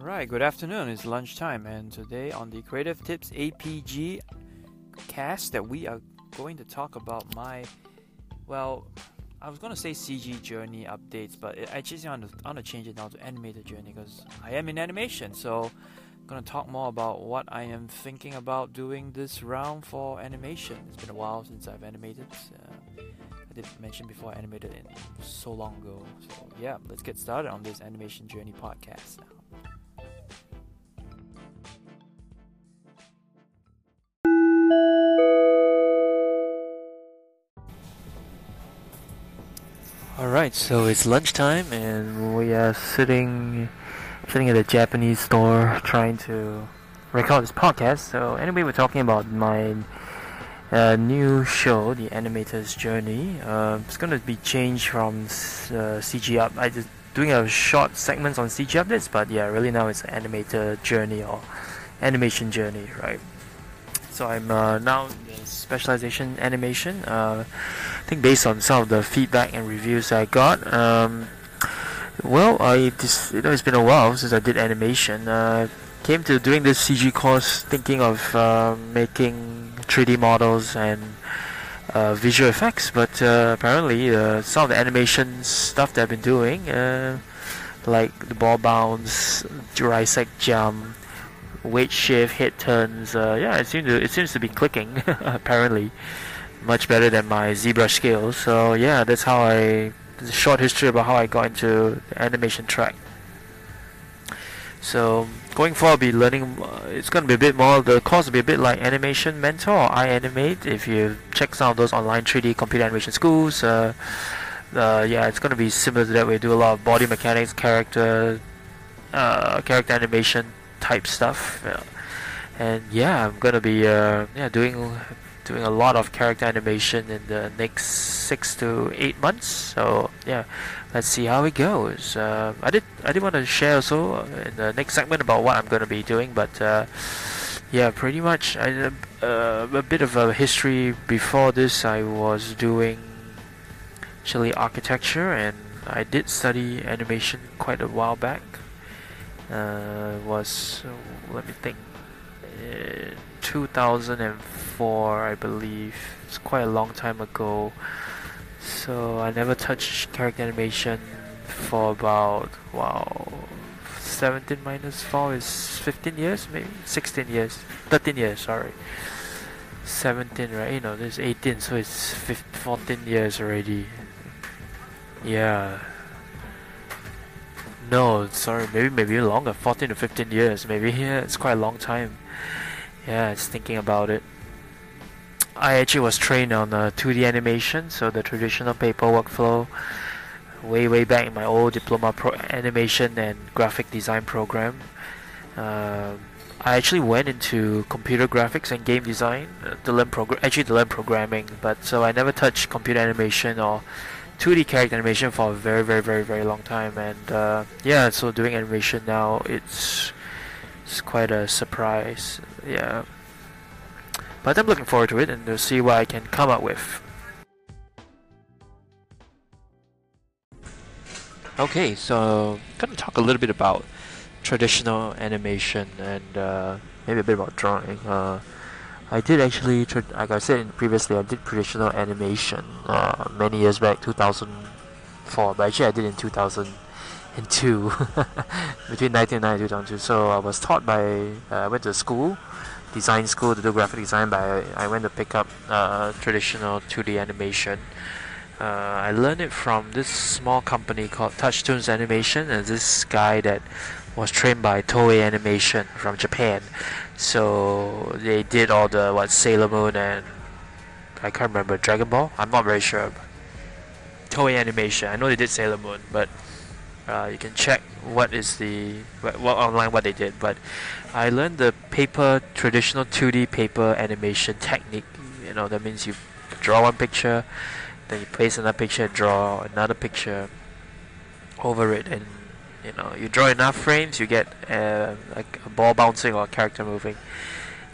Alright, good afternoon. It's lunchtime, and today on the Creative Tips APG cast, that we are going to talk about my, well, I was gonna say CG journey updates, but I just want to, want to change it now to animated journey because I am in animation. So, I'm gonna talk more about what I am thinking about doing this round for animation. It's been a while since I've animated. Uh, I did mention before I animated it so long ago. So yeah, let's get started on this animation journey podcast now. Alright, so it's lunchtime and we are sitting sitting at a Japanese store trying to record this podcast. So anyway, we're talking about my uh, new show, The Animator's Journey. Uh, it's going to be changed from uh, CG up. I just doing a short segments on CG updates, but yeah, really now it's Animator Journey or Animation Journey, right? So I'm uh, now in specialization animation. Uh, I think based on some of the feedback and reviews I got, um, well, I just you know it's been a while since I did animation. Uh, came to doing this CG course thinking of uh, making 3D models and uh, visual effects, but uh, apparently uh, some of the animation stuff that I've been doing, uh, like the ball bounce, Jurassic jump, weight shift, head turns. Uh, yeah, it seems to it seems to be clicking. apparently, much better than my ZBrush skills. So yeah, that's how I. There's a short history about how I got into the animation track. So going forward, I'll be learning. Uh, it's going to be a bit more. The course will be a bit like Animation Mentor or iAnimate. If you check some of those online 3D computer animation schools, uh, uh, yeah, it's going to be similar to that. We do a lot of body mechanics, character, uh, character animation type stuff. And yeah, I'm gonna be uh, yeah doing doing a lot of character animation in the next six to eight months. So yeah, let's see how it goes. Uh, I did I did want to share also in the next segment about what I'm gonna be doing, but uh, yeah, pretty much I, uh, a bit of a history. Before this, I was doing actually architecture, and I did study animation quite a while back uh, was let me think uh, 2004 I believe. It's quite a long time ago. So I never touched character animation for about wow 17 minus 4 is 15 years maybe? 16 years. 13 years sorry. 17 right? You know this 18 so it's 15, 14 years already. Yeah no, sorry, maybe maybe longer, 14 to 15 years, maybe. Yeah, it's quite a long time. Yeah, it's thinking about it. I actually was trained on uh, 2D animation, so the traditional paper workflow, way way back in my old diploma pro animation and graphic design program. Uh, I actually went into computer graphics and game design uh, to learn progr actually to learn programming, but so I never touched computer animation or 2D character animation for a very, very, very, very long time, and uh, yeah, so doing animation now, it's it's quite a surprise. Yeah, but I'm looking forward to it and to see what I can come up with. Okay, so I'm gonna talk a little bit about traditional animation and uh, maybe a bit about drawing. Uh, I did actually, like I said previously, I did traditional animation uh, many years back, 2004. But actually, I did in 2002, between 1990 and 2002. So I was taught by, uh, I went to school, design school to do graphic design. But I, I went to pick up uh, traditional 2D animation. Uh, I learned it from this small company called Touchtoons Animation, and this guy that was trained by Toei Animation from Japan. So they did all the what Sailor Moon and I can't remember Dragon Ball. I'm not very sure. Toei Animation. I know they did Sailor Moon, but uh, you can check what is the what, what online what they did. But I learned the paper traditional 2D paper animation technique. You know that means you draw one picture, then you place another picture, draw another picture over it, and you know you draw enough frames you get uh, like a ball bouncing or a character moving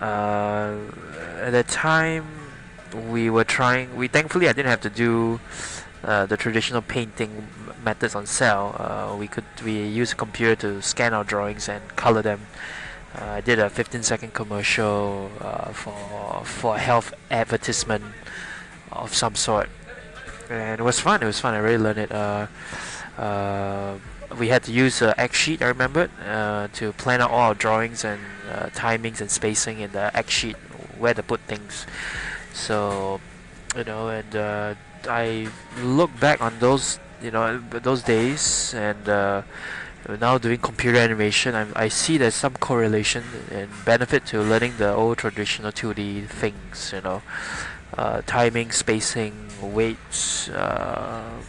uh, at the time we were trying we thankfully I didn't have to do uh, the traditional painting methods on cel, uh, we could we use a computer to scan our drawings and color them. Uh, I did a 15 second commercial uh, for for a health advertisement of some sort, and it was fun. It was fun. I really learned it. Uh, uh, we had to use an X sheet. I remember to plan out all our drawings and timings and spacing in the X sheet where to put things. So, you know, and I look back on those you know those days and uh, now doing computer animation I, I see there's some correlation and benefit to learning the old traditional 2D things you know uh, timing spacing weights uh,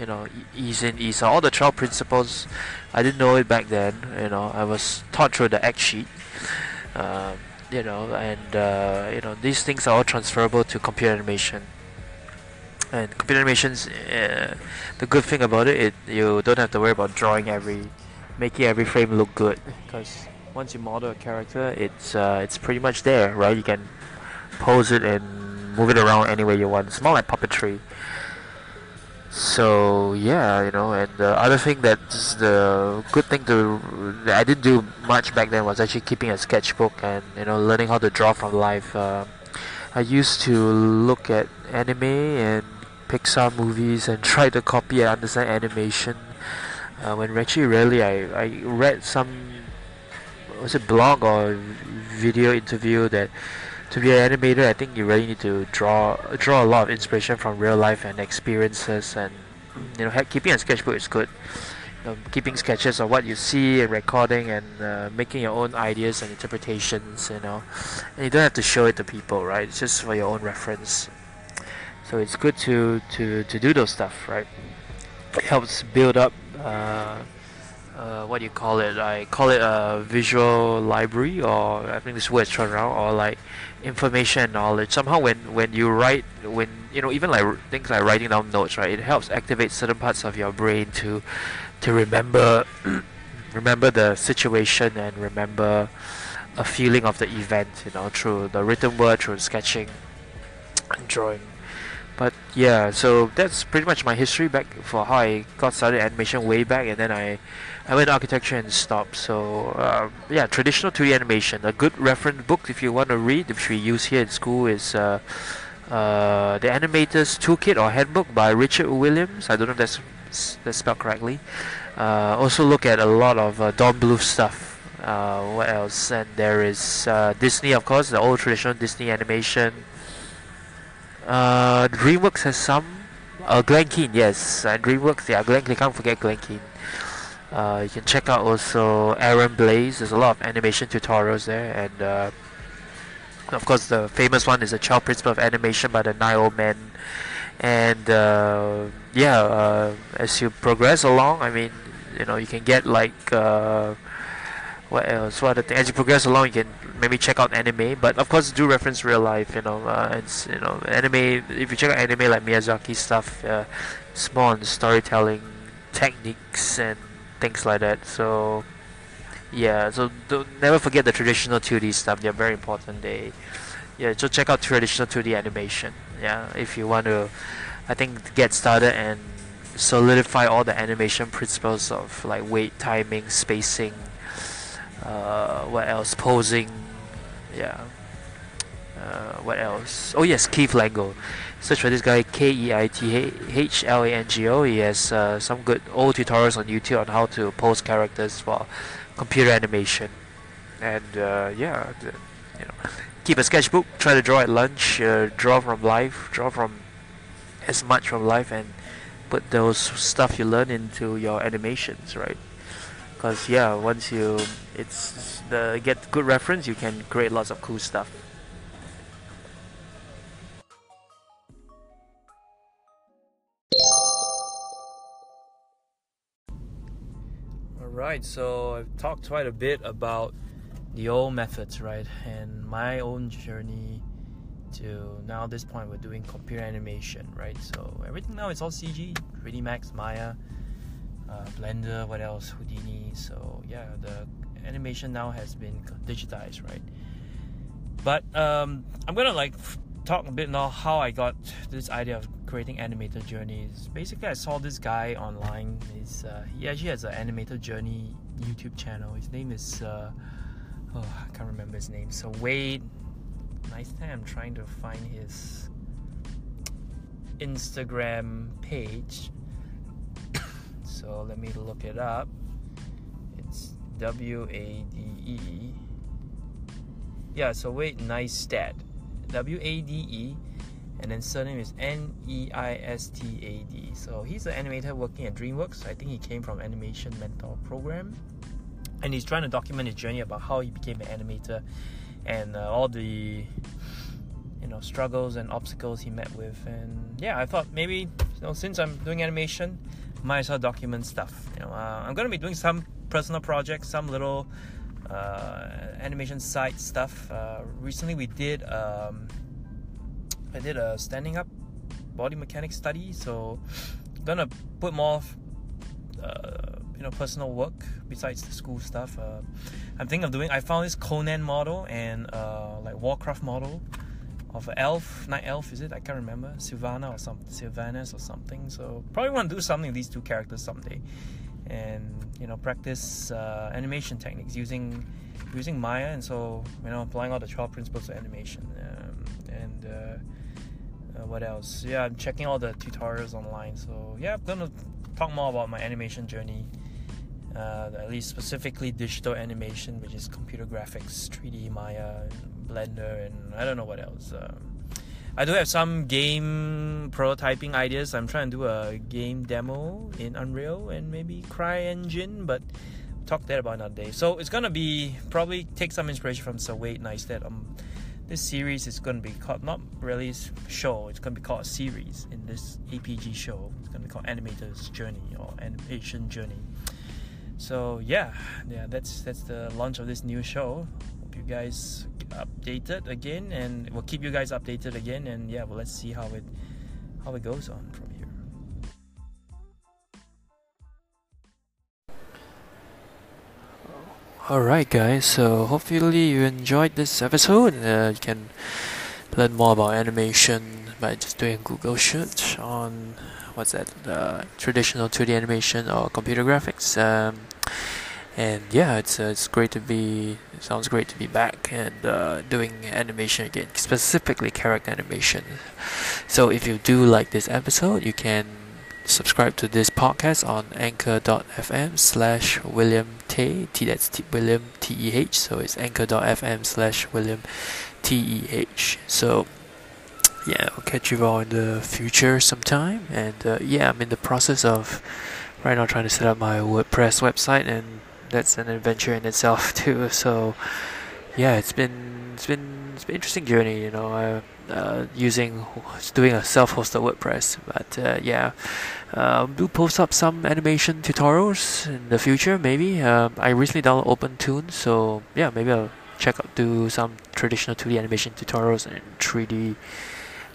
you know ease in ease. Out all the 12 principles I didn't know it back then you know. I was taught through the X sheet um, you know and uh, you know these things are all transferable to computer animation. And computer animations uh, the good thing about it, it you don't have to worry about drawing every making every frame look good. Because once you model a character it's uh, it's pretty much there right? You can pose it and move it around any way you want. It's more like puppetry so yeah you know and the other thing that's the good thing to that I didn't do much back then was actually keeping a sketchbook and you know learning how to draw from life uh, I used to look at anime and Pixar movies and try to copy and understand animation. Uh, when actually rarely I, I read some was it blog or video interview that to be an animator I think you really need to draw draw a lot of inspiration from real life and experiences and you know keeping a sketchbook is good. You know, keeping sketches of what you see and recording and uh, making your own ideas and interpretations you know. And you don't have to show it to people right? It's just for your own reference. So it's good to to to do those stuff right? It helps build up uh, uh, what do you call it? I call it a visual library or I think this word is thrown around or like information knowledge. Somehow when when you write when you know even like things like writing down notes right it helps activate certain parts of your brain to to remember remember the situation and remember a feeling of the event you know through the written word through sketching and drawing. But yeah so that's pretty much my history back for how I got started animation way back and then I I went architecture and stopped so uh, yeah traditional 2D animation. A good reference book if you want to read which we use here in school is uh, uh, the animator's toolkit or handbook by Richard Williams. I don't know if that's that's spelled correctly. Uh, also look at a lot of uh, Don Bluth stuff. Uh, what else? And there is Disney of course the old traditional Disney animation. Uh, DreamWorks has some. Uh, Glen Keane, yes, and DreamWorks, yeah, Glen, can't forget Glen Keane. Uh, you can check out also Aaron Blaise. There's a lot of animation tutorials there, and uh, of course the famous one is the Twelve Principle of Animation by the Nine Old Men. And uh, yeah, uh, as you progress along, I mean, you know, you can get like uh, what else? What other? As you progress along, you can maybe check out anime, but of course do reference real life. You know, uh, it's you know anime. If you check out anime like Miyazaki stuff, uh, it's more on storytelling techniques and things like that. So yeah, so never forget the traditional 2D stuff. They're very important. They yeah, so check out traditional 2D animation. Yeah, if you want to, I think get started and solidify all the animation principles of like weight, timing, spacing. Uh, what else? Posing, yeah. Uh, what else? Oh yes, Keith Lango. Search for this guy K E I T H L A N G O. He has uh, some good old tutorials on YouTube on how to pose characters for computer animation. And uh, yeah, you know, keep a sketchbook. Try to draw at lunch. Uh, draw from life. Draw from as much from life, and put those stuff you learn into your animations, right? Because yeah, once you it's the get good reference, you can create lots of cool stuff. Alright, so I've talked quite a bit about the old methods, right? And my own journey to now this point we're doing computer animation, right? So everything now is all CG, 3D Max, Maya, uh, Blender, what else, Houdini. So yeah, the animation now has been digitized, right? But um, I'm gonna like talk a bit now how I got this idea of creating animator journeys. Basically, I saw this guy online. He's uh, he actually has an animator journey YouTube channel. His name is uh, oh I can't remember his name. So Wade. Nice time. I'm trying to find his Instagram page. so let me look it up. It's W A D E. Yeah. So Wade Neistad. W A D E and then surname is N E I S T A D. So he's an animator working at DreamWorks. I think he came from Animation Mentor Program, and he's trying to document his journey about how he became an animator and uh, all the you know struggles and obstacles he met with. And yeah, I thought maybe you know since I'm doing animation, might as well document stuff. You know, uh, I'm gonna be doing some personal projects, some little uh, animation site stuff. Uh, recently, we did. Um, I did a standing up body mechanics study, so gonna put more, uh, you know, personal work besides the school stuff. Uh, I'm thinking of doing. I found this Conan model and uh, like Warcraft model of an elf, night elf, is it? I can't remember. Sylvana or something, Sylvanas or something. So probably want to do something with these two characters someday, and you know, practice uh, animation techniques using using Maya, and so you know, applying all the 12 principles of animation. Um, and uh, what else? Yeah, I'm checking all the tutorials online. So yeah, I'm gonna talk more about my animation journey. Uh, at least specifically digital animation, which is computer graphics, 3D Maya, Blender, and I don't know what else. Um, I do have some game prototyping ideas. I'm trying to do a game demo in Unreal and maybe CryEngine, but talk that about another day. So it's gonna be probably take some inspiration from Sir Wade Neistad. Um, this series is going to be called not really show it's going to be called a series in this apg show. It's going to be called animator's journey or animation journey. So yeah yeah that's that's the launch of this new show. Hope you guys updated again and we'll keep you guys updated again and yeah well let's see how it how it goes on from Alright, guys, so hopefully you enjoyed this episode. Uh, you can learn more about animation by just doing a Google search on what's that, uh, traditional 2D animation or computer graphics. Um, and yeah, it's uh, it's great to be. Sounds great to be back and uh, doing animation again, specifically character animation. So if you do like this episode, you can subscribe to this podcast on anchor.fm slash William T. T that's T, William T E H. So it's anchor.fm slash William T E H. So yeah, I'll catch you all in the future sometime. And uh, yeah, I'm in the process of right now trying to set up my WordPress website, and that's an adventure in itself too. So yeah, it's been it's been it's been interesting journey. You know, I uh, using doing a self-hosted WordPress. But uh, yeah, uh, do post up some animation tutorials in the future. Maybe uh, I recently downloaded OpenToonz, so yeah, maybe I'll check out do some traditional 2D animation tutorials and 3D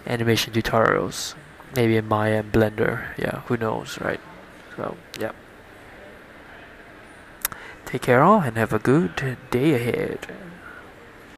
animation tutorials. Maybe in Maya and Blender. Yeah, who knows, right? So yeah. Take care all and have a good day ahead.